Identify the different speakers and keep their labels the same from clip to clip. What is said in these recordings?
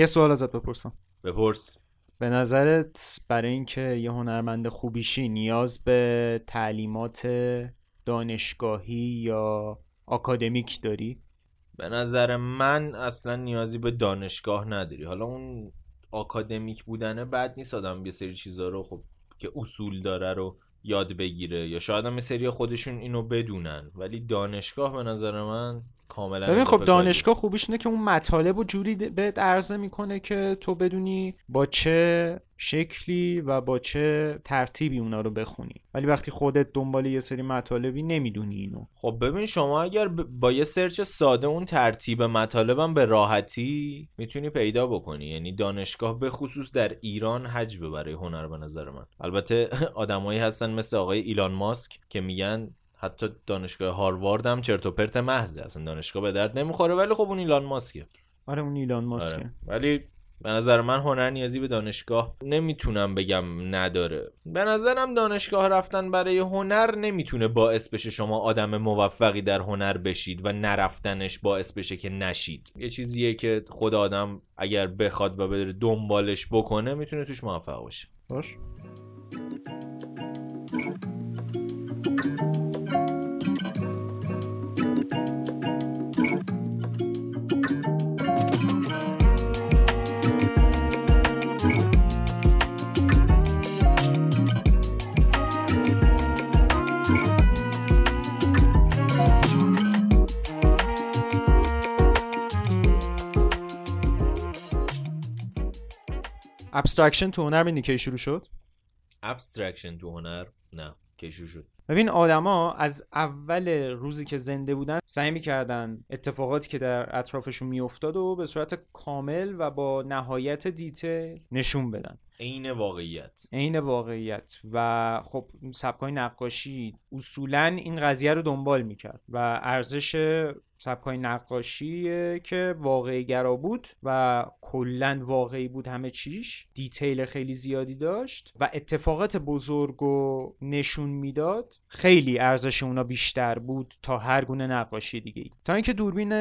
Speaker 1: یه سوال ازت بپرسم.
Speaker 2: بپرس.
Speaker 1: به نظرت برای اینکه یه هنرمند خوبیشی نیاز به تعلیمات دانشگاهی یا آکادمیک داری؟
Speaker 2: به نظر من اصلا نیازی به دانشگاه نداری. حالا اون آکادمیک بودنه بد نیست آدم یه سری چیزا رو خب که اصول داره رو یاد بگیره. یا شاید هم یه سری خودشون اینو بدونن. ولی دانشگاه به نظر من کاملا
Speaker 1: ببین خب. دانشگاه خوبیش اینه که اون مطالب و جوری بهت عرضه می‌کنه که تو بدونی با چه شکلی و با چه ترتیبی اونا رو بخونی. ولی وقتی خودت دنبال یه سری مطالبی نمی‌دونی اینو.
Speaker 2: خب ببین شما اگر با یه سرچ ساده اون ترتیب مطالبم به راحتی می‌تونی پیدا بکنی. یعنی دانشگاه به خصوص در ایران حجبه برای هنر به نظر من. البته آدمایی هستن مثل آقای ایلان ماسک که میگن حتی دانشگاه هاروارد هم چرت و پرت محضه. اصلا دانشگاه به درد نمی‌خوره ولی خب اون ایلان ماسکه.
Speaker 1: آره اون ایلان ماسکه.
Speaker 2: آره. ولی به نظر من هنر نیازی به دانشگاه نمی‌تونم بگم نداره. به نظرم دانشگاه رفتن برای هنر نمی‌تونه باعث بشه شما آدم موفقی در هنر بشید و نرفتنش باعث بشه که نشید. یه چیزیه که خود آدم اگر بخواد و بره دنبالش بکنه می‌تونه توش موفق باشه.
Speaker 1: باش. abstraction تو هنر می‌دونی کی شروع شد؟
Speaker 2: abstraction تو هنر؟ نه. کشو شد؟
Speaker 1: ببین آدما از اول روزی که زنده بودن سعی می‌کردن اتفاقاتی که در اطرافشون میافتاد و به صورت کامل و با نهایت detail نشون بدن.
Speaker 2: عین واقعیت.
Speaker 1: عین واقعیت. و خب سبکای نقاشی اصولا این قضیه رو دنبال می‌کرد و ارزش سبکای نقاشی که واقعی گرا بود و کلا واقعی بود همه چیش. دیتیل خیلی زیادی داشت و اتفاقات بزرگ و نشون می‌داد خیلی ارزش اونا بیشتر بود تا هر گونه نقاشی دیگه. تا اینکه دوربین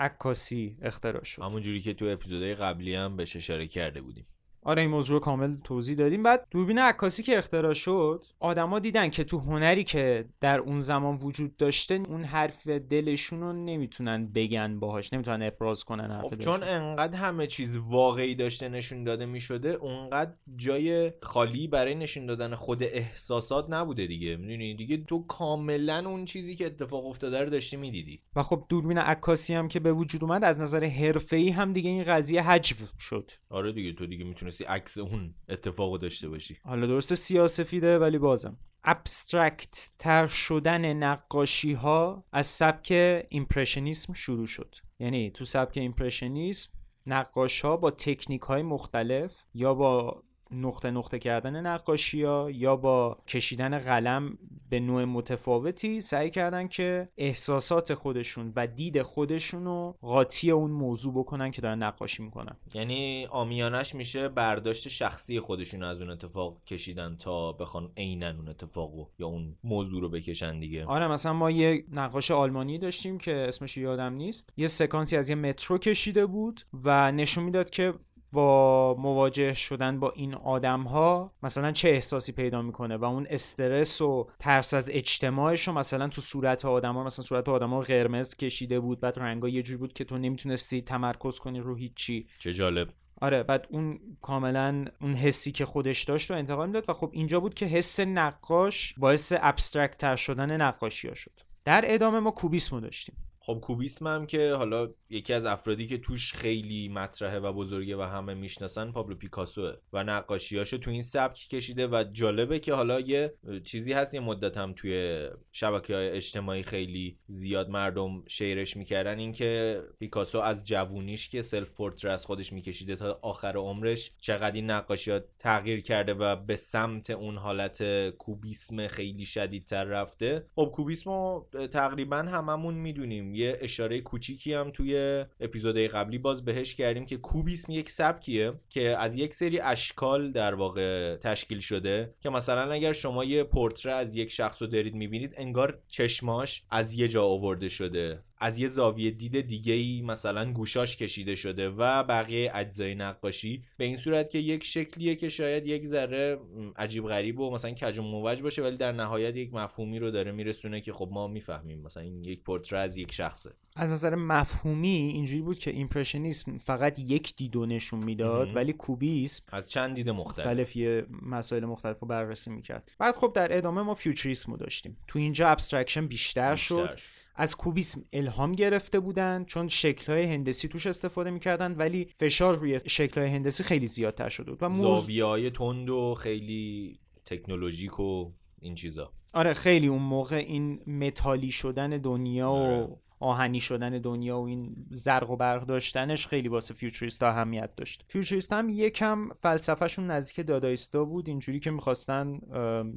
Speaker 1: عکاسی اختراع شد.
Speaker 2: همون جوری که تو اپیزودهای قبلی هم بهش اشاره کرده بودیم.
Speaker 1: آره این موضوع رو کامل توضیح دادیم. بعد دوربین عکاسی که اختراع شد آدما دیدن که تو هنری که در اون زمان وجود داشته اون حرف دلشون رو نمی‌تونن بگن باهاش نمی‌تونن ابراز کنن حرف
Speaker 2: خب چون انقدر همه چیز واقعی داشته نشون داده می شده اونقدر جای خالی برای نشون دادن خود احساسات نبوده دیگه. می‌دونی؟ دیگه تو کاملا اون چیزی که اتفاق افتاده رو داشتی می‌دیدی.
Speaker 1: و خب دوربین عکاسی هم که به وجود اومد از نظر حرفه‌ای هم دیگه این قضیه حجو شد.
Speaker 2: آره دیگه تو دیگه می‌تونستی عکس اون اتفاقو داشته باشی.
Speaker 1: حالا درسته سیاسفیده ولی بازم. abstract تر شدن نقاشی ها از سبک impressionism شروع شد. یعنی تو سبک impressionism نقاش ها با تکنیک های مختلف یا با نقطه نقطه کردن نقاشی ها یا با کشیدن قلم به نوع متفاوتی سعی کردن که احساسات خودشون و دید خودشون رو قاطی اون موضوع بکنن که دارن نقاشی می‌کنن.
Speaker 2: یعنی عامیانش میشه برداشت شخصی خودشون از اون اتفاق کشیدن تا بخوان عینا اون اتفاقو یا اون موضوع رو بکشن دیگه.
Speaker 1: آره مثلا ما یه نقاش آلمانی داشتیم که اسمش یادم نیست. یه سکانسی از یه مترو کشیده بود و نشون می‌داد که با مواجه شدن با این آدم ها مثلا چه احساسی پیدا می‌کنه و اون استرس و ترس از اجتماعش رو مثلا تو صورت آدم ها مثلا صورت آدم ها قرمز کشیده بود بعد رنگا یه جوری بود که تو نمی‌تونستی تمرکز کنی رو هیچی.
Speaker 2: چه جالب.
Speaker 1: آره بعد اون کاملا اون حسی که خودش داشت رو انتقال می‌داد و خب اینجا بود که حس نقاش باعث ابسترکت تر شدن نقاشی ها شد. در ادامه ما کوبیسمو داشتیم.
Speaker 2: خب کوبیسم هم که حالا یکی از افرادی که توش خیلی مطرحه و بزرگه و همه می‌شناسن پابلو پیکاسوه و نقاشیاشو تو این سبک کشیده و جالبه که حالا یه چیزی هست یه مدت هم توی شبکه های اجتماعی خیلی زیاد مردم شیرش می‌کردن اینکه پیکاسو از جوونیش که self پورتره از خودش میکشیده تا آخر عمرش چقدر این نقاشی تغییر کرده و به سمت اون حالت کوبیسم خیلی شدیدتر رفته. خب کوبیسمو تقریبا هممون می‌دونیم. یه اشاره کوچیکی هم توی اپیزودهای قبلی باز بهش کردیم که کوبیسم یک سبکیه که از یک سری اشکال در واقع تشکیل شده که مثلا اگر شما یه پورتره از یک شخص رو دارید می‌بینید انگار چشماش از یه جا آورده شده. از یه زاویه دید دیگه ای مثلا گوشاش کشیده شده و بقیه اجزای نقاشی به این صورت که یک شکلیه که شاید یک ذره عجیب غریب و مثلا کج و معوج باشه ولی در نهایت یک مفهومی رو داره میرسونه که خب ما می‌فهمیم. مثلا این یک پورتره از یک شخصه.
Speaker 1: از نظر مفهومی اینجوری بود که impressionism فقط یک دیدو نشون می‌داد ولی کوبیسم
Speaker 2: از چند دید مختلف.
Speaker 1: مختلف یه مسائل مختلف رو بررسی می‌کرد. بعد خب در ادامه ما futurism رو داشتیم. تو اینجا abstraction بیشتر,
Speaker 2: بیشتر
Speaker 1: شد. از کوبیسم الهام گرفته بودن چون شکل‌های هندسی توش استفاده می‌کردن ولی فشار روی شکل‌های هندسی خیلی زیادتر شده بود و موز...
Speaker 2: زاویه‌های تند و خیلی تکنولوژیک و این چیزا
Speaker 1: آره خیلی اون موقع این متالی شدن دنیا
Speaker 2: آره.
Speaker 1: و آهنی شدن دنیا و این زرق و برق داشتنش خیلی واسه futurist اهمیت داشت. futurist هم یکم فلسفهشون نزدیک دادایستا بود اینجوری که می‌خواستن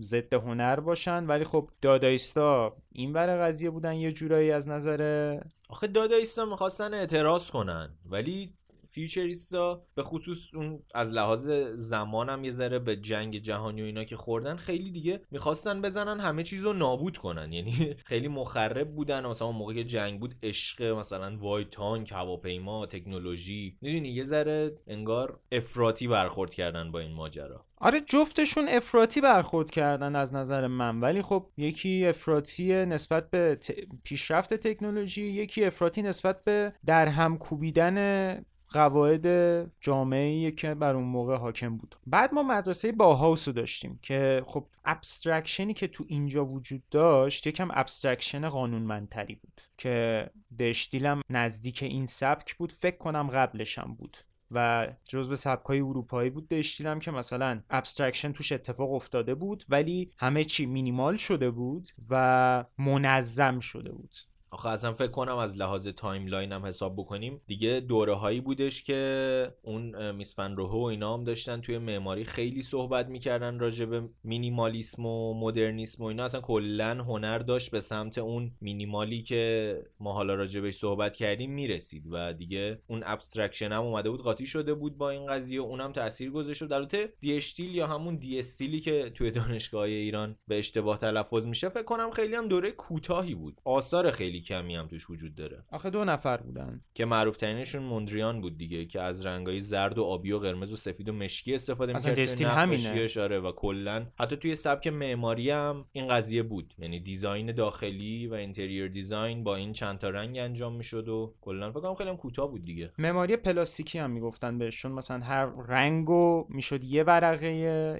Speaker 1: ضد هنر باشن ولی خب دادایستا این ور قضیه بودن یه جورایی از نظر
Speaker 2: آخه دادایستا می‌خواستن اعتراض کنن ولی فیوچریستا به خصوص اون از لحاظ زمان هم یه ذره به جنگ جهانی و اینا که خوردن خیلی دیگه می‌خواستن بزنن همه چیز رو نابود کنن. یعنی خیلی مخرب بودن. مثلا موقع که جنگ بود عشق مثلا وایت تانک هواپیما تکنولوژی می‌دونی یه ذره انگار افراطی برخورد کردن با این ماجرا.
Speaker 1: آره جفتشون افراطی برخورد کردن از نظر من. ولی خب یکی افراطی نسبت به ت... پیشرفت تکنولوژی یکم افراطی نسبت به در هم کوبیدن قواعد جامعه که بر اون موقع حاکم بود. بعد ما مدرسه باهاوس رو داشتیم که خب abstraction ی که تو اینجا وجود داشت یکم abstraction قانونمندتری بود که د اشتیل هم نزدیک این سبک بود. فکر کنم قبلشم بود و جزو سبکای اروپایی بود د اشتیل هم که مثلا abstraction توش اتفاق افتاده بود ولی همه چی مینیمال شده بود و منظم شده بود.
Speaker 2: آخه اصلا فکر کنم از لحاظ timeline هم حساب بکنیم دیگه دوره هایی بودش که اون میس فن روهه و اینا هم داشتن توی معماری خیلی صحبت می‌کردن راجع به مینیمالیسم و مدرنیسم و اینا. اصلا کلا هنر داشت به سمت اون مینیمالی که ما حالا راجع بهش صحبت کردیم می‌رسید و دیگه اون abstraction هم اومده بود قاطی شده بود با این قضیه اونم تاثیر گذاشت. در البته دی اشتیل یا همون دی استیلی که توی دانشگاه ایران به اشتباه تلفظ میشه فکر کنم خیلی هم دوره کوتاهی بود. آثار خیلی کمی هم توش وجود داره.
Speaker 1: آخه دو نفر بودن.
Speaker 2: که معروف ترینشون موندریان بود دیگه که از رنگای زرد و آبی و قرمز و سفید و مشکی استفاده
Speaker 1: اصلا
Speaker 2: می‌کرد توی
Speaker 1: همینه.
Speaker 2: آره و کلا حتی توی سبک معماری هم این قضیه بود. یعنی design داخلی و interior design با این چند تا رنگ انجام می‌شد و کلا فکر کنم خیلی هم کوتاه بود دیگه.
Speaker 1: معماری پلاستیکی هم می‌گفتن بهشون. مثلا هر رنگو می‌شد یه ورقه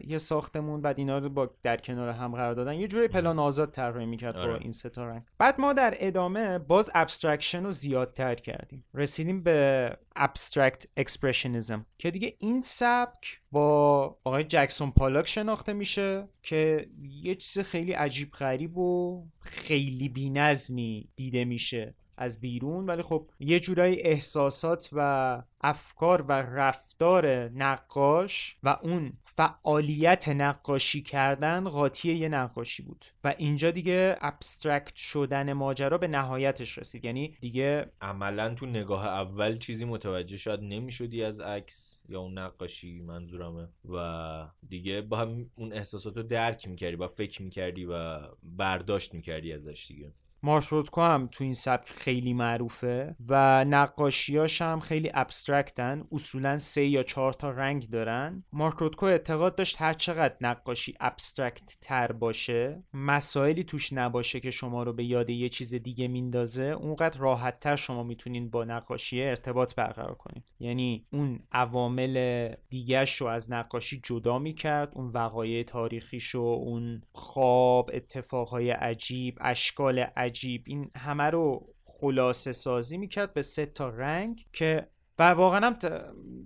Speaker 1: یه ساختمون. بعد اینا رو با در کنار هم قرار دادن. یه جوری پلان آزاد طراحی می‌کرد با
Speaker 2: آره.
Speaker 1: این سه تا رنگ. بعد ما در ادامه باز abstraction رو زیادتر کردیم. رسیدیم به abstract expressionism که دیگه این سبک با آقای جکسون پالاک شناخته میشه که یه چیز خیلی عجیب غریب و خیلی بی‌نظمی دیده میشه. از بیرون ولی خب یه جورایی احساسات و افکار و رفتار نقاش و اون فعالیت نقاشی کردن قاطی یه نقاشی بود. و اینجا دیگه abstract شدن ماجرا به نهایتش رسید. یعنی دیگه
Speaker 2: عملا تو نگاه اول چیزی متوجه شاید نمی‌شدی از عکس یا اون نقاشی منظورمه. و دیگه با هم اون احساسات رو درک می‌کردی با فکر می‌کردی و برداشت می‌کردی ازش دیگه.
Speaker 1: مارک روتکو هم تو این سبک خیلی معروفه و نقاشیاش هم خیلی abstract ن اصولا سه یا چهار تا رنگ دارن. مارک روتکو اعتقاد داشت هر چقدر نقاشی abstract تر باشه مسائلی توش نباشه که شما رو به یاد یه چیز دیگه میندازه اونقدر راحت تر شما می‌تونین با نقاشی ارتباط برقرار کنید یعنی اون عوامل دیگهش رو از نقاشی جدا می‌کرد اون وقایع تاریخیش و اون خواب اتفاقهای عجیب اشکال عجیب این همه رو خلاصه سازی می‌کرد به سه تا رنگ که و واقعا هم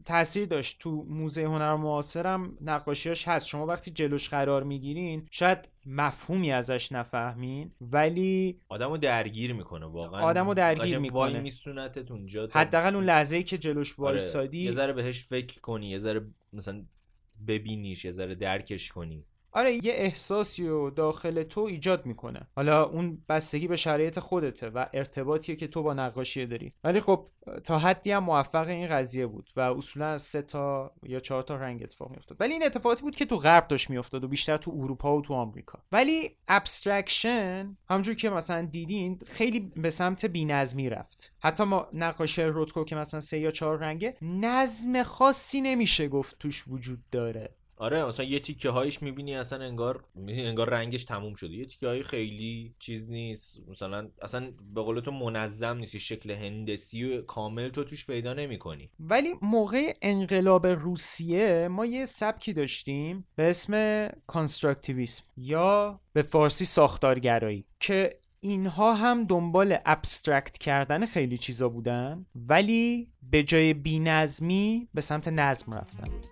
Speaker 1: تاثیر داشت. تو موزه هنر معاصرم نقاشیاش هست. شما وقتی جلوش قرار می‌گیرین شاید مفهومی ازش نفهمین ولی
Speaker 2: آدمو درگیر می‌کنه واقعا.
Speaker 1: آدمو درگیر می‌کنه.
Speaker 2: وای میسونتت اونجا
Speaker 1: حداقل اون لحظه ای که جلوش
Speaker 2: آره،
Speaker 1: وایسادی
Speaker 2: یه ذره بهش فکر کنی یه ذره مثلا ببینیش یه ذره درکش کنی.
Speaker 1: آره یه احساسی رو داخل تو ایجاد می‌کنه. حالا اون بستگی به شرایط خودته و ارتباطیه که تو با نقاشی داری. ولی خب تا حدی هم موفق این قضیه بود و اصولا از سه تا یا چهار تا رنگ اتفاق میافتاد. ولی این اتفاقاتی بود که تو غرب داشت میافتاد و بیشتر تو اروپا و تو آمریکا. ولی abstraction همونجور که مثلا دیدین خیلی به سمت بینظمی رفت. حتی ما نقاشی روتکو که مثلا سه یا چهار رنگه نظم خاصی نمیشه گفت توش وجود داره.
Speaker 2: آره مثلا یه تیکه هایش می‌بینی اصلا انگار انگار رنگش تموم شده. یه تیکه های خیلی چیز نیست. مثلا اصلا به قول تو منظم نیست. شکل هندسی و کامل تو توش پیدا نمی‌کنی.
Speaker 1: ولی موقع انقلاب روسیه ما یه سبکی داشتیم به اسم constructivism یا به فارسی ساختارگرایی که اینها هم دنبال abstract کردن خیلی چیزا بودن ولی به جای بینظمی به سمت نظم رفتن.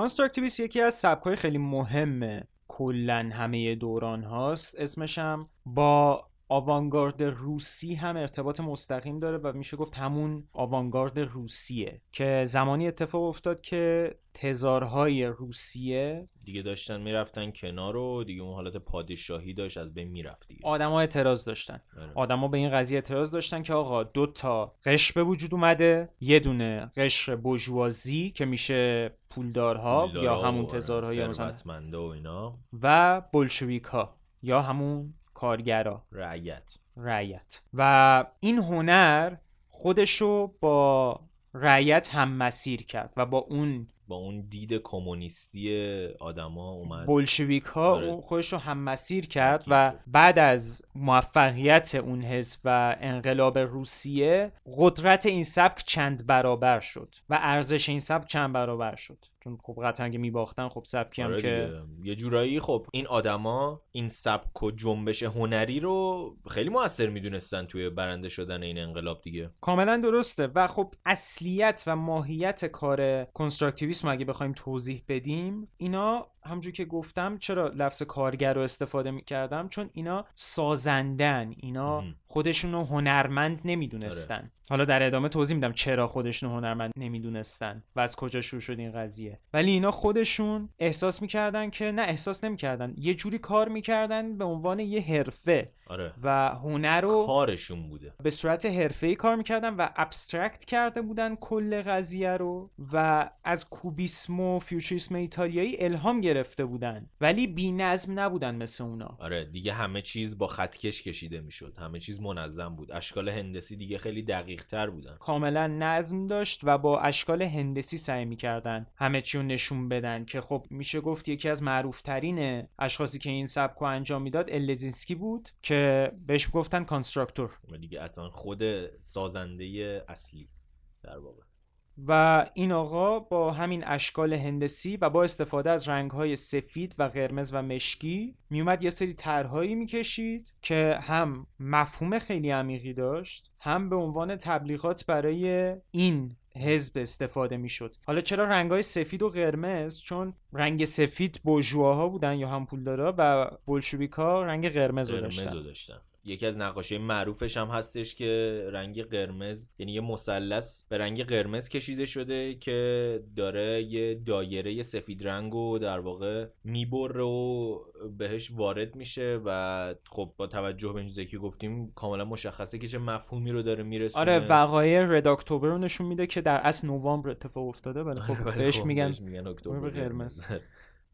Speaker 1: کانستراکتیویسم یکی از سبکای خیلی مهمه. کلا همه دوران هاست. اسمش هم با آوانگارد روسی هم ارتباط مستقیم داره و میشه گفت همون آوانگارد روسیه که زمانی اتفاق افتاد که تزارهای روسیه
Speaker 2: دیگه داشتن می‌رفتن کنار و دیگه اون حالت پادشاهی داشت از بین می‌رفت دیگه
Speaker 1: آدما اعتراض داشتن آره. آدما به این قضیه اعتراض داشتن که آقا دو تا قشر به وجود اومده یه دونه قشر بورژوازی که میشه پولدارها یا همون. تزارها یا مثلا
Speaker 2: و اینا
Speaker 1: و بولشویک ها یا همون کارگرا.
Speaker 2: رعیت.
Speaker 1: رعیت. و این هنر خودشو با رعیت هم مسیر کرد و با اون
Speaker 2: با اون دید کمونیستی آدما اومد.
Speaker 1: بولشویک ها آره. خودش رو هم مسیر کرد و بعد از موفقیت اون حزب و انقلاب روسیه قدرت این سبک چند برابر شد و ارزش این سبک چند برابر شد. چون خب قطعا اگه میباختن خب سبکی هم آره که
Speaker 2: یه جورایی خب این آدما این سبک و جنبش هنری رو خیلی موثر می‌دونستن توی برنده شدن این انقلاب دیگه.
Speaker 1: کاملا درسته. و خب اصلیت و ماهیت کار کنستراکتیویسم اگه بخوایم توضیح بدیم اینا همجور که گفتم چرا لفظ کارگر رو استفاده می‌کردم؟ چون اینا سازندن اینا خودشون رو هنرمند نمی‌دونستن. آره. حالا در ادامه توضیح میدم چرا خودشون هنرمند نمی‌دونستن و از کجا شروع شد این قضیه. ولی اینا خودشون احساس می‌کردن که نه احساس نمی‌کردن. یه جوری کار می‌کردن به عنوان یه حرفه.
Speaker 2: آره.
Speaker 1: و هنر رو
Speaker 2: کارشون بوده.
Speaker 1: به صورت این کار می‌کردن و abstract کرده بودن کل قضیه رو و از کوبیسم و فیوچریسم ایتالیایی الهام گرفته بودن. ولی بی نظم نبودن مثل اونا.
Speaker 2: آره دیگه همه چیز با خطکش کشیده می‌شد. همه چیز منظم بود. اشکال هندسی دیگه خیلی دقیق تر بودن.
Speaker 1: کاملا نظم داشت و با اشکال هندسی سعی می‌کردن همه چی رو نشون بدن که خب میشه گفت یکی از معروفترین اشخاصی که این سبک انجام می‌داد ال لیسیتزکی بود که بهش گفتن کانستراکتور.
Speaker 2: دیگه اصلا خود سازنده اصلی در واقع.
Speaker 1: و این آقا با همین اشکال هندسی و با استفاده از رنگهای سفید و قرمز و مشکی میومد یه سری طرحهایی می‌کشید که هم مفهوم خیلی عمیقی داشت هم به عنوان تبلیغات برای این حزب استفاده می‌شد. حالا چرا رنگ های سفید و قرمز؟ چون رنگ سفید بورژواها بودن یا هم پولدارا و بولشویکا رنگ قرمز رو
Speaker 2: داشتن. یکی از نقاشی معروفش هم هستش که رنگ قرمز یعنی یه مثلث به رنگ قرمز کشیده شده که داره یه دایره سفید رنگ و در واقع می‌بره و بهش وارد میشه و خب با توجه به این که گفتیم کاملا مشخصه که چه مفهومی رو داره میرسونه.
Speaker 1: آره وقایع رد اکتبر رو نشون میده که در اصل نوامبر اتفاق افتاده ولی خب آره، بهش خب میگن,
Speaker 2: میگن اکتبر قرمز.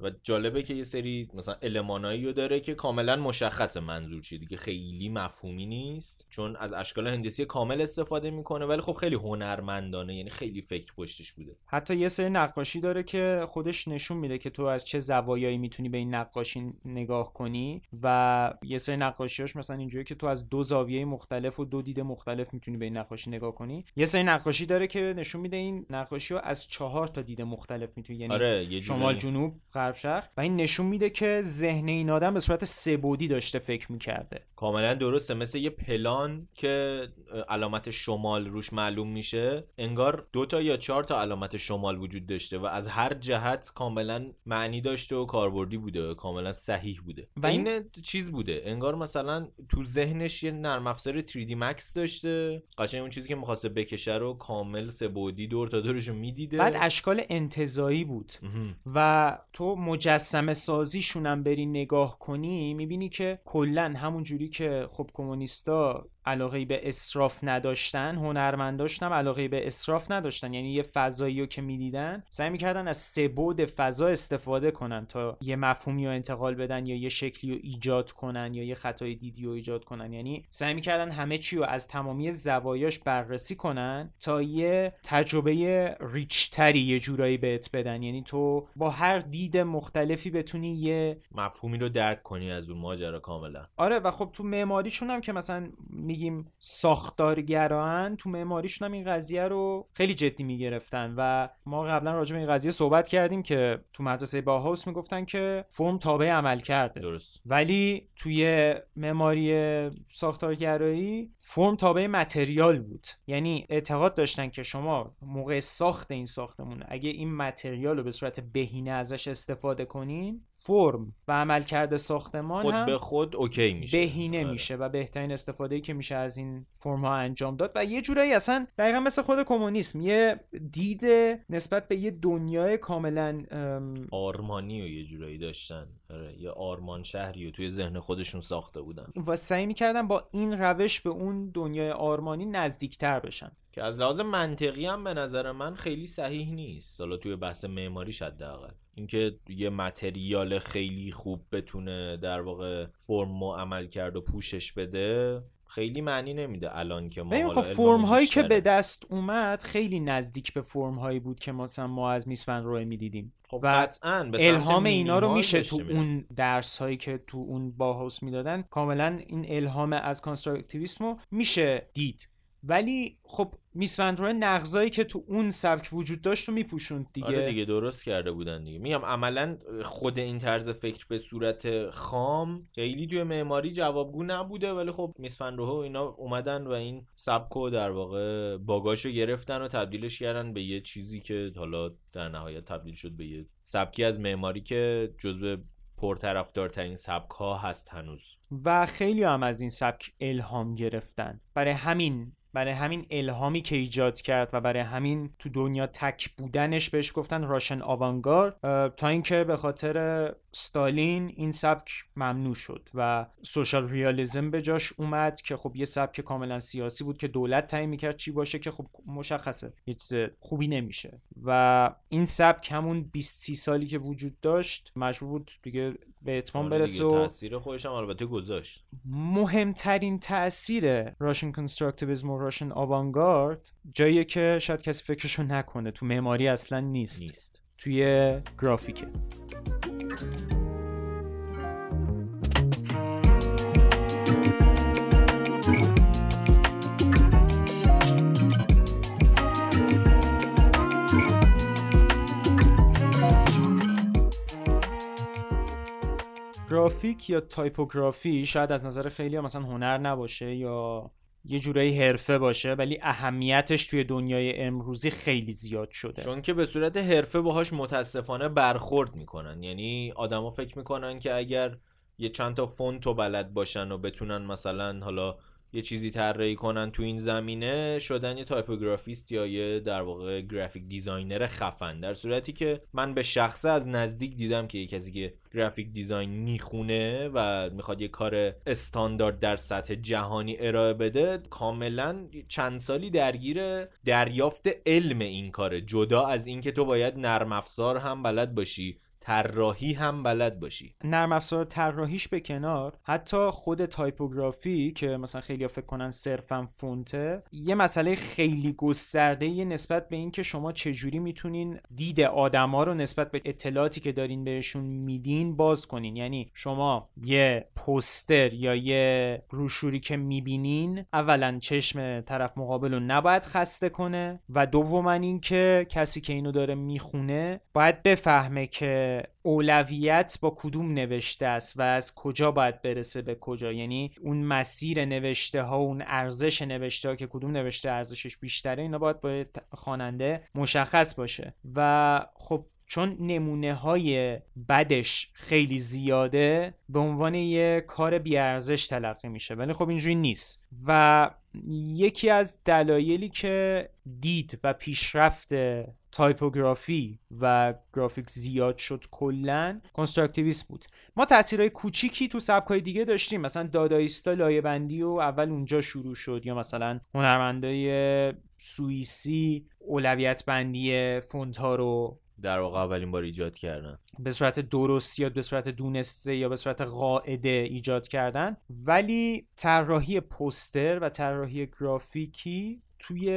Speaker 2: و جالبه که یه سری مثلا المانایی رو داره که کاملا مشخص منظور چیه. دیگه خیلی مفهومی نیست چون از اشکال هندسی کامل استفاده می‌کنه ولی خب خیلی هنرمندانه یعنی خیلی فکر پشتش بوده.
Speaker 1: حتی یه سری نقاشی داره که خودش نشون میده که تو از چه زوایایی می‌تونی به این نقاشی نگاه کنی و یه سری نقاشیاش مثلا اینجوری که تو از دو زاویه مختلف و دو دید مختلف می‌تونی به این نقاشی نگاه کنی. یه سری نقاشی داره که نشون میده این نقاشی رو از چهار تا دید مختلف می‌تونی یعنی
Speaker 2: آره،
Speaker 1: شمال جنوب غرب شرق و این نشون میده که ذهن این آدم به صورت سبودی داشته فکر می‌کرده.
Speaker 2: کاملا درسته. مثل یه پلان که علامت شمال روش معلوم میشه انگار دو تا یا چهار تا علامت شمال وجود داشته و از هر جهت کاملا معنی داشته و کاربردی بوده و کاملا صحیح بوده. و این چیز بوده. انگار مثلا تو ذهنش یه نرم افزار 3D Max داشته. قشنگ اون چیزی که می‌خواسته بکشه رو کامل سبودی دور تا دورشو می‌دیده.
Speaker 1: بعد اشکال انتظایی بود. و تو مجسمه سازیشونم بری نگاه کنی می‌بینی که کلا همون جوری که خب کمونیستا علاقه به اسراف نداشتن هنرمنداشون هم علاقه به اسراف نداشتن. یعنی یه فضایی رو که می‌دیدن سعی می‌کردن از سبود فضا استفاده کنن تا یه مفهومی رو انتقال بدن یا یه شکلی رو ایجاد کنن یا یه خطای دیدی رو ایجاد کنن. یعنی سعی می‌کردن همه چی رو از تمامی زوایاش بررسی کنن تا یه تجربه ریچتری یه جورایی بهت بدن. یعنی تو با هر دید مختلفی بتونی یه
Speaker 2: مفهومی رو درک کنی از اون ماجرا کاملا.
Speaker 1: آره و خب تو معماریشون هم که مثلا میگیم ساختارگران تو معماریشون هم این قضیه رو خیلی جدی می‌گرفتن و ما قبلا راجع به این قضیه صحبت کردیم که تو مدرسه باهاوس می‌گفتن که فرم تابع عمل کرده.
Speaker 2: درست.
Speaker 1: ولی توی معماری ساختارگرایی فرم تابع متریال بود. یعنی اعتقاد داشتن که شما موقع ساخت این ساختمون اگه این متریال رو به صورت بهینه ازش استفاده کنین فرم و عملکرد ساختمان
Speaker 2: خود
Speaker 1: هم
Speaker 2: به خود اوکی میشه.
Speaker 1: بهینه
Speaker 2: آره.
Speaker 1: میشه و بهترین استفاده که میشه از این فرم ها انجام داد و یه جورایی اصلا دقیقا مثل خود کمونیسم یه دید نسبت به یه دنیای کاملا ام،
Speaker 2: آرمانی و یه جورایی داشتن. آره یه آرمان شهری و توی ذهن خودشون ساخته بودن.
Speaker 1: و سعی می‌کردن با این روش به اون دنیای آرمانی نزدیکتر بشن.
Speaker 2: که از لحاظ منطقی هم به نظر من خیلی صحیح نیست. حالا توی بحث معماری حداقل. اینکه یه متریال خیلی خوب بتونه در واقع فرم و عمل کرد و پوشش بده خیلی معنی نمیده الان که ما
Speaker 1: خب فرم هایی که. به دست اومد خیلی نزدیک به فرم هایی بود که مثلا ما از میسفن روی می‌دیدیم
Speaker 2: خب
Speaker 1: و
Speaker 2: قطعاً به
Speaker 1: الهام اینا رو میشه تو. اون درس هایی که تو اون باهاوس می‌دادن کاملا این الهام از کانستراکتیویسم رو میشه دید ولی خب میس نقضایی که تو اون سبک وجود داشت رو میپوشوند دیگه,
Speaker 2: آره دیگه درست کرده بودن دیگه. میگم عملا خود این طرز فکر به صورت خام خیلی توی معماری جوابگو نبوده ولی خب میس و اینا اومدن و این سبکو در واقع باگاشو گرفتن و تبدیلش کردن به یه چیزی که حالا در نهایت تبدیل شد به یه سبکی از معماری که جزو پرطرفدارترین سبک ها هست هنوز.
Speaker 1: و خیلی هم از این سبک الهام گرفتن. برای همین برای همین الهامی که ایجاد کرد و برای همین تو دنیا تک بودنش بهش گفتن راشن آوانگارد. اه، تا اینکه به خاطر ستالین این سبک ممنوع شد و سوشال ریالیزم به جاش اومد که خب یه سبک کاملا سیاسی بود که دولت تعیین می‌کرد چی باشه که خب مشخصه یه چیز خوبی نمیشه. و این سبک همون 20 30 سالی که وجود داشت مجبور بود دیگه به اتمام
Speaker 2: آره
Speaker 1: برسه و
Speaker 2: تاثیر خودش هم البته گذاشت.
Speaker 1: مهمترین تاثیر راشن کنستراکتیویسم و راشن آوانگارد جاییه که شاید کسی فکرشو نکنه تو معماری اصلا نیست,
Speaker 2: نیست.
Speaker 1: توی گرافیکه. گرافیک یا تایپوگرافی شاید از نظر خیلی مثلا هنر نباشه یا یه جورایی حرفه باشه ولی اهمیتش توی دنیای امروزی خیلی زیاد شده.
Speaker 2: چون که به صورت حرفه باهاش متاسفانه برخورد می‌کنن. یعنی آدما فکر می‌کنن که اگر یه چند تا فونت رو بلد باشن و بتونن مثلا حالا یه چیزی طراحی کنن تو این زمینه شدن یه typographist یا یه در واقع graphic designer خفن. در صورتی که من به شخصه از نزدیک دیدم که یه کسی که graphic design می‌خونه و می‌خواد یه کار استاندارد در سطح جهانی ارائه بده کاملا چند سالی درگیر دریافت علم این کاره. جدا از اینکه تو باید نرم افزار هم بلد باشی. طراحی هم بلد باشی.
Speaker 1: نرم افزار طراحیش به کنار. حتی خود تایپوگرافی که مثلا خیلی فکر کنن صرفا فونته یه مسئله خیلی گسترده نسبت به اینکه شما چجوری می‌تونین دید آدما رو نسبت به اطلاعاتی که دارین بهشون میدین باز کنین. یعنی شما یه پوستر یا یه بروشوری که می‌بینین اولا چشم طرف مقابل رو نباید خسته کنه و دوما اینکه کسی که اینو داره می‌خونه باید بفهمه که اولویت با کدوم نوشته است و از کجا باید برسه به کجا؟ یعنی اون مسیر نوشته ها اون ارزش نوشته ها که کدوم نوشته ارزشش بیشتره اینا باید با خواننده مشخص باشه. و خب چون نمونه های بدش خیلی زیاده به عنوان یه کار بیارزش تلقی میشه ولی خب اینجوری نیست. و یکی از دلایلی که دید و پیشرفت تایپوگرافی و گرافیک زیاد شد کلا constructivism بود. ما تاثیرهای کوچیکی تو سبکای دیگه داشتیم. مثلا دادایستا لایه بندی و اول اونجا شروع شد یا مثلا هنرمندای سوئیسی اولویت بندی فونت ها رو
Speaker 2: در واقع اولین بار ایجاد کردن.
Speaker 1: به صورت درست یا به صورت دونسته یا به صورت قاعده ایجاد کردن. ولی طراحی پوستر و طراحی گرافیکی توی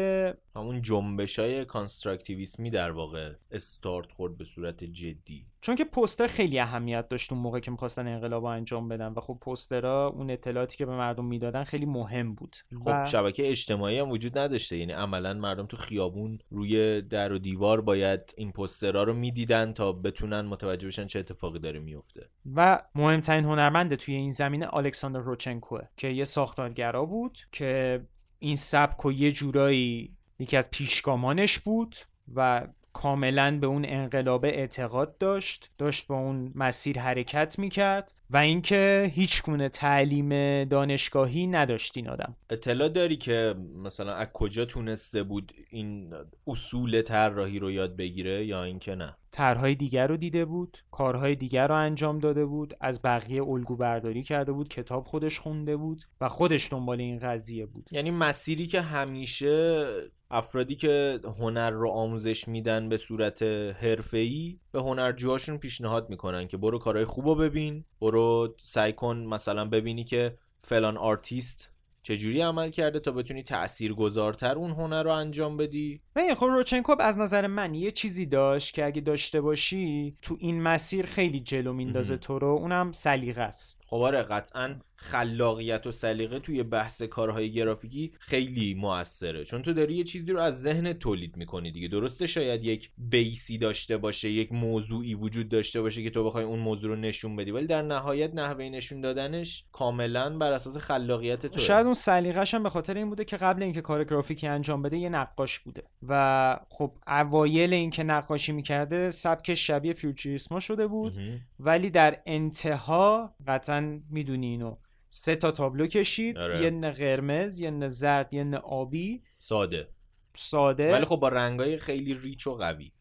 Speaker 2: همون جنبش های کانستراکتیویسمی در واقع استارت خورد به صورت جدی.
Speaker 1: چون که پوستر خیلی اهمیت داشت اون موقع که می‌خواستن انقلاب انجام بدن و خب پوسترها اون اطلاعاتی که به مردم می‌دادن خیلی مهم بود.
Speaker 2: خب شبکه اجتماعی هم وجود نداشته. یعنی عملا مردم تو خیابون روی در و دیوار باید این پوسترها رو می‌دیدن تا بتونن متوجه بشن چه اتفاقی داره میفته
Speaker 1: و مهمترین هنرمند توی این زمینه الکساندر روچنکوه که یه ساختارگرا بود که این سبک و یه جورایی یکی از پیشگامانش بود و کاملا به اون انقلاب اعتقاد داشت داشت با اون مسیر حرکت می‌کرد و اینکه هیچ گونه تعلیم دانشگاهی نداشت این آدم.
Speaker 2: اطلاع داری که مثلا از کجا تونسته بود این اصول طراحی رو یاد بگیره یا اینکه نه؟
Speaker 1: طرحهای دیگر رو دیده بود کارهای دیگر رو انجام داده بود از بقیه الگو برداری کرده بود کتاب خودش خونده بود و خودش دنبال این قضیه بود.
Speaker 2: یعنی مسیری که همیشه افرادی که هنر رو آموزش میدن به صورت حرفه‌ای به هنرجوهاشون پیشنهاد می‌کنن که برو کارهای خوب رو ببین برو سعی کن مثلا ببینی که فلان آرتیست چجوری عمل کرده تا بتونی تأثیر گذارتر اون هنر رو انجام بدی؟
Speaker 1: من خب روچنکو از نظر من یه چیزی داشت که اگه داشته باشی تو این مسیر خیلی جلو میندازه تو رو اونم سلیقه است.
Speaker 2: خب آره قطعا خلاقیت و سلیقه توی بحث کارهای گرافیکی خیلی موثره. چون تو داری یه چیزی رو از ذهن تولید می‌کنی دیگه. درسته شاید یک بیسی داشته باشه یک موضوعی وجود داشته باشه که تو بخوای اون موضوع رو نشون بدی ولی در نهایت نحوه نشون دادنش کاملا بر اساس خلاقیت تو
Speaker 1: شاید اون سلیقه‌ش هم به خاطر این بوده که قبل اینکه کار گرافیکی انجام بده یه نقاش بوده. و خب اوایل اینکه نقاشی می‌کرده سبک شبیه فیوچریسما شده بود. ولی در انتها قطعا می‌دونی اینو سه تا تابلو کشید. آره. یه نه قرمز یه نه زرد یه نه آبی.
Speaker 2: ساده.
Speaker 1: ساده.
Speaker 2: ولی خب با رنگای خیلی ریچ و قوی.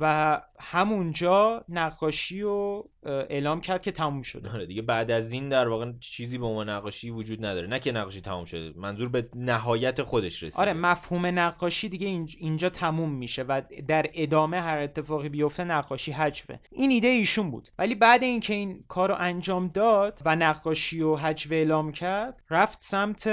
Speaker 1: و همونجا نقاشی رو اعلام کرد که تموم شده.
Speaker 2: آره دیگه بعد از این در واقع چیزی به عنوان نقاشی وجود نداره. نه که نقاشی تموم شده منظور به نهایت خودش رسید
Speaker 1: آره مفهوم نقاشی دیگه اینجا تموم میشه و در ادامه هر اتفاقی بیفته نقاشی حجوه. این ایده ایشون بود. ولی بعد اینکه این کار رو انجام داد و نقاشی و حجوه اعلام کرد رفت سمت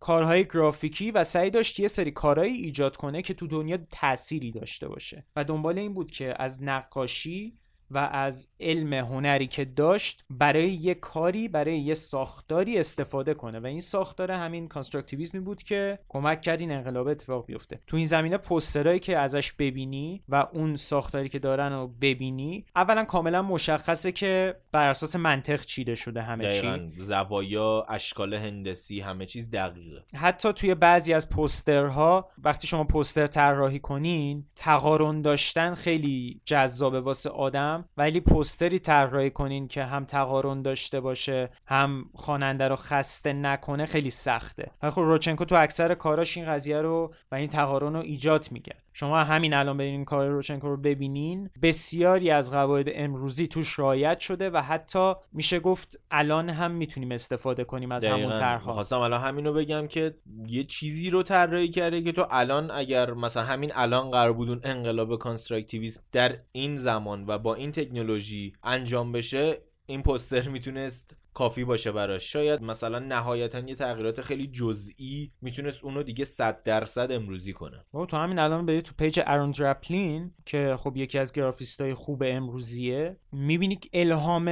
Speaker 1: کارهای گرافیکی و سعی داشت یه سری کارهایی ایجاد کنه که تو دنیا تأثیری داشته باشه. و دنبال این بود که از نقاشی و از علم هنری که داشت برای یه کاری برای یه ساختاری استفاده کنه. و این ساختار همین کانستراکتیویسمی بود که کمک کرد این انقلاب اتفاق بیفته. تو این زمینه پوسترایی که ازش ببینی و اون ساختاری که دارن رو ببینی اولا کاملا مشخصه که بر اساس منطق چیده شده همه چی.
Speaker 2: زوایا اشکال هندسی همه چیز دقیقه.
Speaker 1: حتی توی بعضی از پوسترها وقتی شما پوستر طراحی کنین تقارن داشتن خیلی جذابه واسه آدم. ولی پوستری طراحی کنین که هم تقارن داشته باشه هم خواننده رو خسته نکنه خیلی سخته. خب روچنکو تو اکثر کاراش این قضیه رو و این تقارن رو ایجاد میگه شما همین الان برین کار روچنکو رو ببینین. بسیاری از قواعد امروزی توش رعایت شده و حتی میشه گفت الان هم می‌تونیم استفاده کنیم از همون طرحها.
Speaker 2: خواستم الان همین بگم که یه چیزی رو طراحی کرده که تو الان اگر مثلا همین الان قرار بود اون انقلاب constructivism در این زمان و با این تکنولوژی انجام بشه این پوستر می‌تونست کافی باشه براش. شاید مثلا نهایتا یه تغییرات خیلی جزئی می‌تونست اونو دیگه 100 درصد امروزی کنه.
Speaker 1: و تو همین الان بری تو page ارون دریپلین که خب یکی از گرافیستای خوب امروزیه می‌بینی که الهام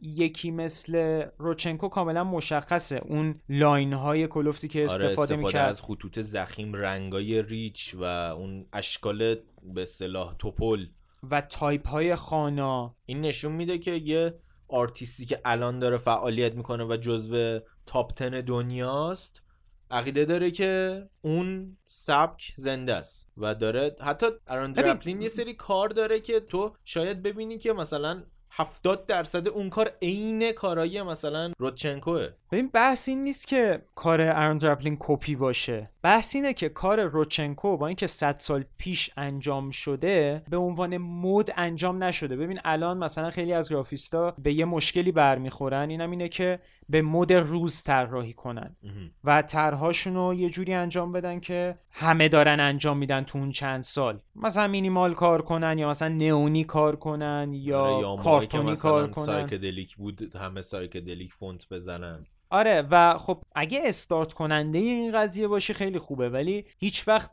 Speaker 1: یکی مثل روچنکو کاملا مشخصه. اون line های کلفتی که استفاده, آره استفاده می‌کرد
Speaker 2: از خطوط ضخیم رنگای rich و اون اشکال به اصطلاح توپر.
Speaker 1: و تایپ های خوانا.
Speaker 2: این نشون میده که یه آرتیستی که الان داره فعالیت می‌کنه و جزو top ten دنیاست عقیده داره که اون سبک زنده است و داره حتی ارون دریپلین یه سری کار داره که تو شاید ببینی که مثلا 70 درصد اون کار عین کارایی مثلا روچنکوه
Speaker 1: ببین بحث این نیست که کار ارون درپلین کپی باشه. بحث اینه که کار روچنکو با اینکه 100 سال پیش انجام شده به عنوان مود انجام نشده. ببین الان مثلا خیلی از گرافیستا به یه مشکلی برمیخورن اینم اینه که به مود روز طراحی کنن و طرحهاشون رو یه جوری انجام بدن که همه دارن انجام میدن تو اون چند سال. مثلا مینیمال کار کنن یا مثلا نئونی کار کنن یا,
Speaker 2: آره، یا
Speaker 1: کارتونی کار کنن.
Speaker 2: psychedelic بود همه psychedelic فونت بزنن.
Speaker 1: آره و خب اگه استارت کننده این قضیه باشی خیلی خوبه ولی هیچ وقت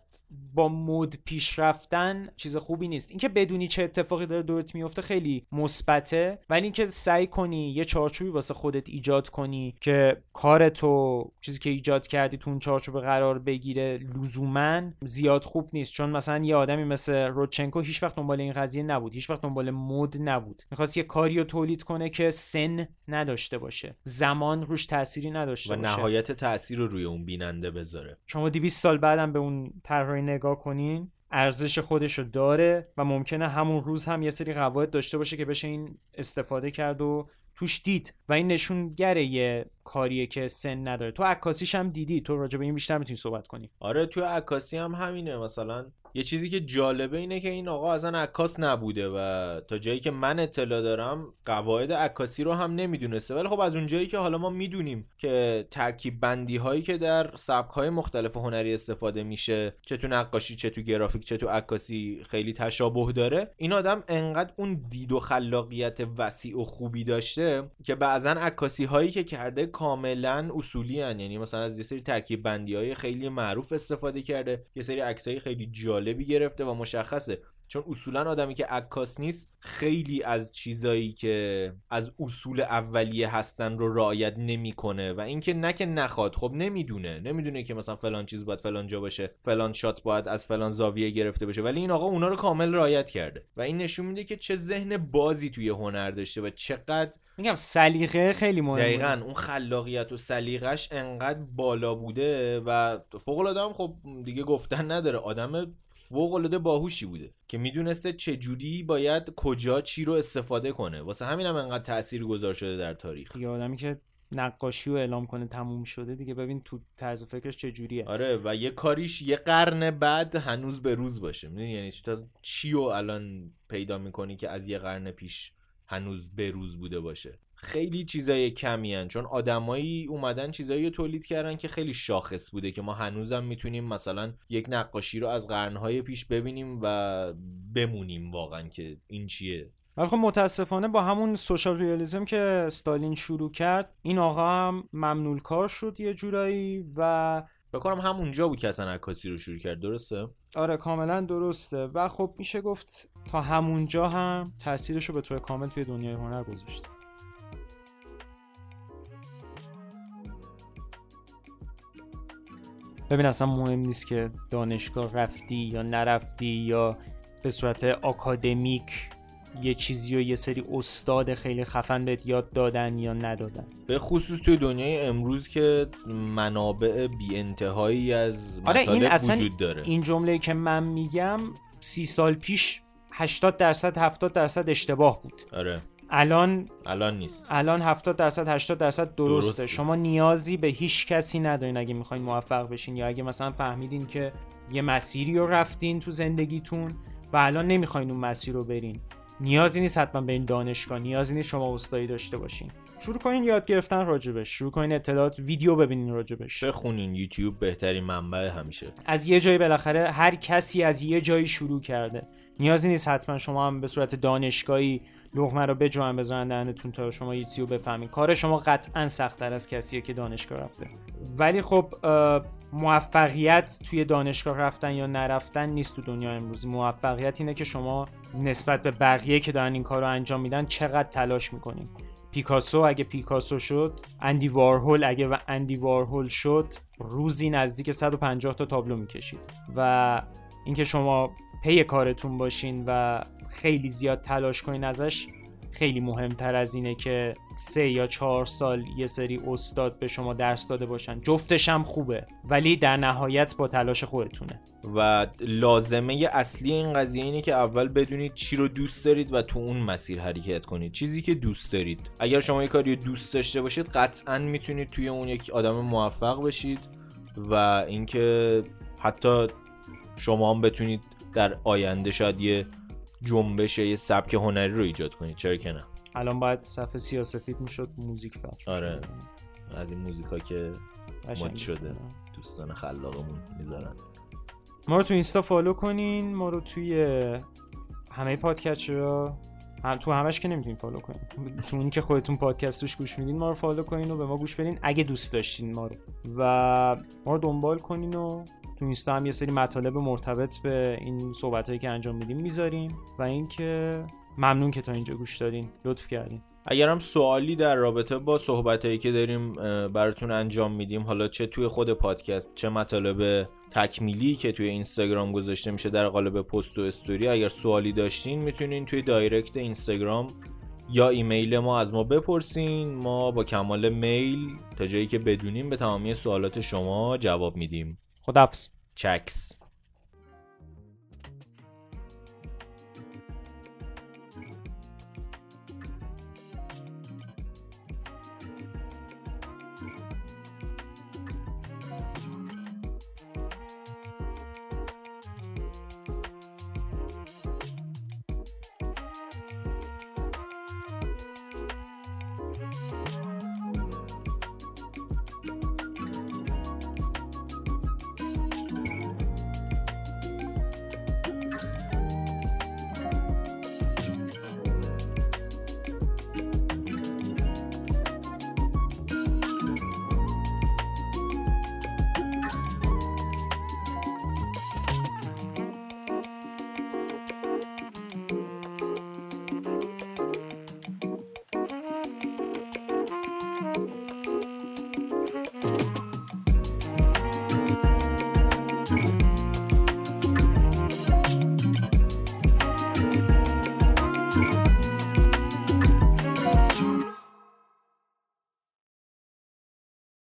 Speaker 1: با مد پیش رفتن چیز خوبی نیست. اینکه بدونی چه اتفاقی داره دورت میفته خیلی مثبته ولی اینکه سعی کنی یه چارچوبی واسه خودت ایجاد کنی که کار تو چیزی که ایجاد کردی تو اون چارچوب قرار بگیره لزوما زیاد خوب نیست. چون مثلا یه آدمی مثل روچنکو هیچ وقت دنبال این قضیه نبود. هیچ وقت دنبال مد نبود. می‌خواست یه کاری رو تولید کنه که سن نداشته باشه. زمان روش تأثیری نداشته باشه.
Speaker 2: نهایت تاثیر رو روی اون بیننده بذاره.
Speaker 1: شما 200 سال بعدم به اون طراحی نگاه کنین ارزش خودش رو داره و ممکنه همون روز هم یه سری قواعد داشته باشه که بشه این استفاده کرد و توش دید. و این نشونگره یه کاریه که سن نداره. تو عکاسیش هم دیدی. تو راجع به این بیشتر می‌تونی صحبت کنی.
Speaker 2: آره توی عکاسی هم همینه. مثلا یه چیزی که جالبه اینه که این آقا اصلا عکاس نبوده و تا جایی که من اطلاع دارم قواعد عکاسی رو هم نمی‌دونسته ولی خب از اون جایی که حالا ما می‌دونیم که ترکیب بندی هایی که در سبک های مختلف هنری استفاده میشه چه تو نقاشی چه تو گرافیک چه تو عکاسی خیلی تشابه داره این آدم انقدر اون دید و خلاقیت وسیع و خوبی داشته که بعضا عکاسی هایی که کرده کاملا اصولی هن. یعنی مثلا از یه سری ترکیب بندی های خیلی معروف استفاده کرده یه سری عکسای خیلی جالبی گرفته و مشخصه. چون اصولا آدمی که عکاس نیست خیلی از چیزایی که از اصول اولیه هستن رو رعایت نمی‌کنه و اینکه نه که نخواد خب نمی‌دونه. نمی‌دونه که مثلا فلان چیز باید فلان جا باشه فلان شات باید از فلان زاویه گرفته بشه ولی این آقا اونا رو کامل رعایت کرده و این نشون میده که چه ذهن بازی توی هنر داشته و چقدر
Speaker 1: میگم سلیقه خیلی مهمه.
Speaker 2: دقیقا اون خلاقیت و سلیقش انقدر بالا بوده و فوق العاده خب دیگه گفتن نداره آدم فوق العاده باهوشی بوده. که می‌دونسته چه جوری باید کجا چی رو استفاده کنه. واسه همین هم انقدر تاثیر گذار شده در تاریخ.
Speaker 1: یه آدمی که نقاشی رو اعلام کنه تموم شده دیگه ببین تو طرز فکرش چه جوریه.
Speaker 2: آره و یه کاریش یه قرن بعد هنوز به روز باشه. می‌دونی؟ یعنی تو از چی رو الان پیدا می‌کنی که از یه قرن پیش هنوز به روز بوده باشه؟ خیلی چیزای کمی هن. چون آدمایی اومدن چیزایی رو تولید کردن که خیلی شاخص بوده که ما هنوزم می‌تونیم مثلا یک نقاشی رو از قرنهای پیش ببینیم و بمونیم واقعا که این چیه.
Speaker 1: ولی خب متاسفانه با همون سوشال ریالیزم که استالین شروع کرد این آقا هم ممنول کار شد یه جورایی و
Speaker 2: بکنم همونجا بود که اصلا عکاسی رو شروع کرد درسته؟
Speaker 1: آره کاملا درسته. و خب میشه گفت تا همونجا هم تاثیرش رو به طور کامل توی دنیای هنر گذاشته ببین اصلا مهم نیست که دانشگاه رفتی یا نرفتی یا به صورت آکادمیک یه چیزی و یه سری استاد خیلی خفن بهت یاد دادن یا ندادن.
Speaker 2: به خصوص توی دنیای امروز که منابع بی انتهایی از
Speaker 1: آره این اصلا
Speaker 2: وجود داره.
Speaker 1: این جمله که من میگم سی سال پیش 80 درصد 70 درصد اشتباه بود.
Speaker 2: آره.
Speaker 1: الان
Speaker 2: الان نیست.
Speaker 1: الان 70 درصد 80 درصد درسته.
Speaker 2: درسته.
Speaker 1: شما نیازی به هیچ کسی ندارین اگه می‌خواین موفق بشین یا اگه مثلا فهمیدین که یه مسیری رو رفتین تو زندگیتون و الان نمی‌خواین اون مسیر رو برین. نیازی نیست حتما به این دانشگاه نیازی نیست شما استادی داشته باشین. شروع کنین یاد گرفتن راجبش شروع کنین اطلاعات ویدیو ببینین راجبش
Speaker 2: بخونین یوتیوب بهترین منبع همیشه.
Speaker 1: از یه جایی بالاخره هر کسی از یه جایی شروع کرده. نیازی نیست حتما شما هم به صورت دانشگاهی لغمه رو بجوان بزنن دهنتون تا شما یه رو بفهمین. کار شما قطعا سختتر از کسیه که دانشگاه رفته. ولی خب موفقیت توی دانشگاه رفتن یا نرفتن نیست تو دنیا امروزی موفقیت اینه که شما نسبت به بقیه که دارن این کار رو انجام میدن چقدر تلاش می‌کنین. پیکاسو اگه پیکاسو شد اندی وارهول اگه و اندی وارهول شد روزی نزدیک 150 تا تابلو می‌کشید. و اینکه شما پی کارتون باشین و خیلی زیاد تلاش کنین ازش خیلی مهمتر از اینه که سه یا چهار سال یه سری استاد به شما درس داده باشن. جفتش هم خوبه ولی در نهایت با تلاش خودتونه.
Speaker 2: و لازمه اصلی این قضیه اینه که اول بدونید چی رو دوست دارید و تو اون مسیر حرکت کنید. چیزی که دوست دارید. اگر شما یه کاری دوست داشته باشید قطعا می‌تونید توی اون یک آدم موفق بشید و اینکه حتی شما هم بتونید در آینده شاید یه جنبش یه سبک هنری رو ایجاد کنید چرا که نه؟
Speaker 1: الان باید صفحه سیاه سفید می‌شد موزیک پخش
Speaker 2: آره. از این موزیکا که مد شده. دوستان خلاقمون می‌ذارن.
Speaker 1: ما رو تو اینستا follow کنین. ما رو توی همه پادکست رو هم تو همش که نمی‌تونین follow کنین. تو اونی که خودتون پادکست روش گوش میدین ما رو follow کنین و به ما گوش بدین. اگه دوست داشتین ما رو. و ما رو دنبال کنین و تو اینستا هم یه سری مطالب مرتبط به این صحبت هایی که انجام میدیم می‌ذاریم و اینکه ممنون که تا اینجا گوش دادین. لطف کردین.
Speaker 2: اگر هم سوالی در رابطه با صحبتهایی که داریم براتون انجام میدیم حالا چه توی خود پادکست چه مطالب تکمیلی که توی اینستاگرام گذاشته میشه در قالب پست و استوری اگر سوالی داشتین می‌تونین توی دایرکت اینستاگرام یا ایمیل ما از ما بپرسین. ما با کمال میل تا جایی که بدونیم به تمامی سوالات شما جواب میدیم.
Speaker 1: خدافظ
Speaker 2: چکس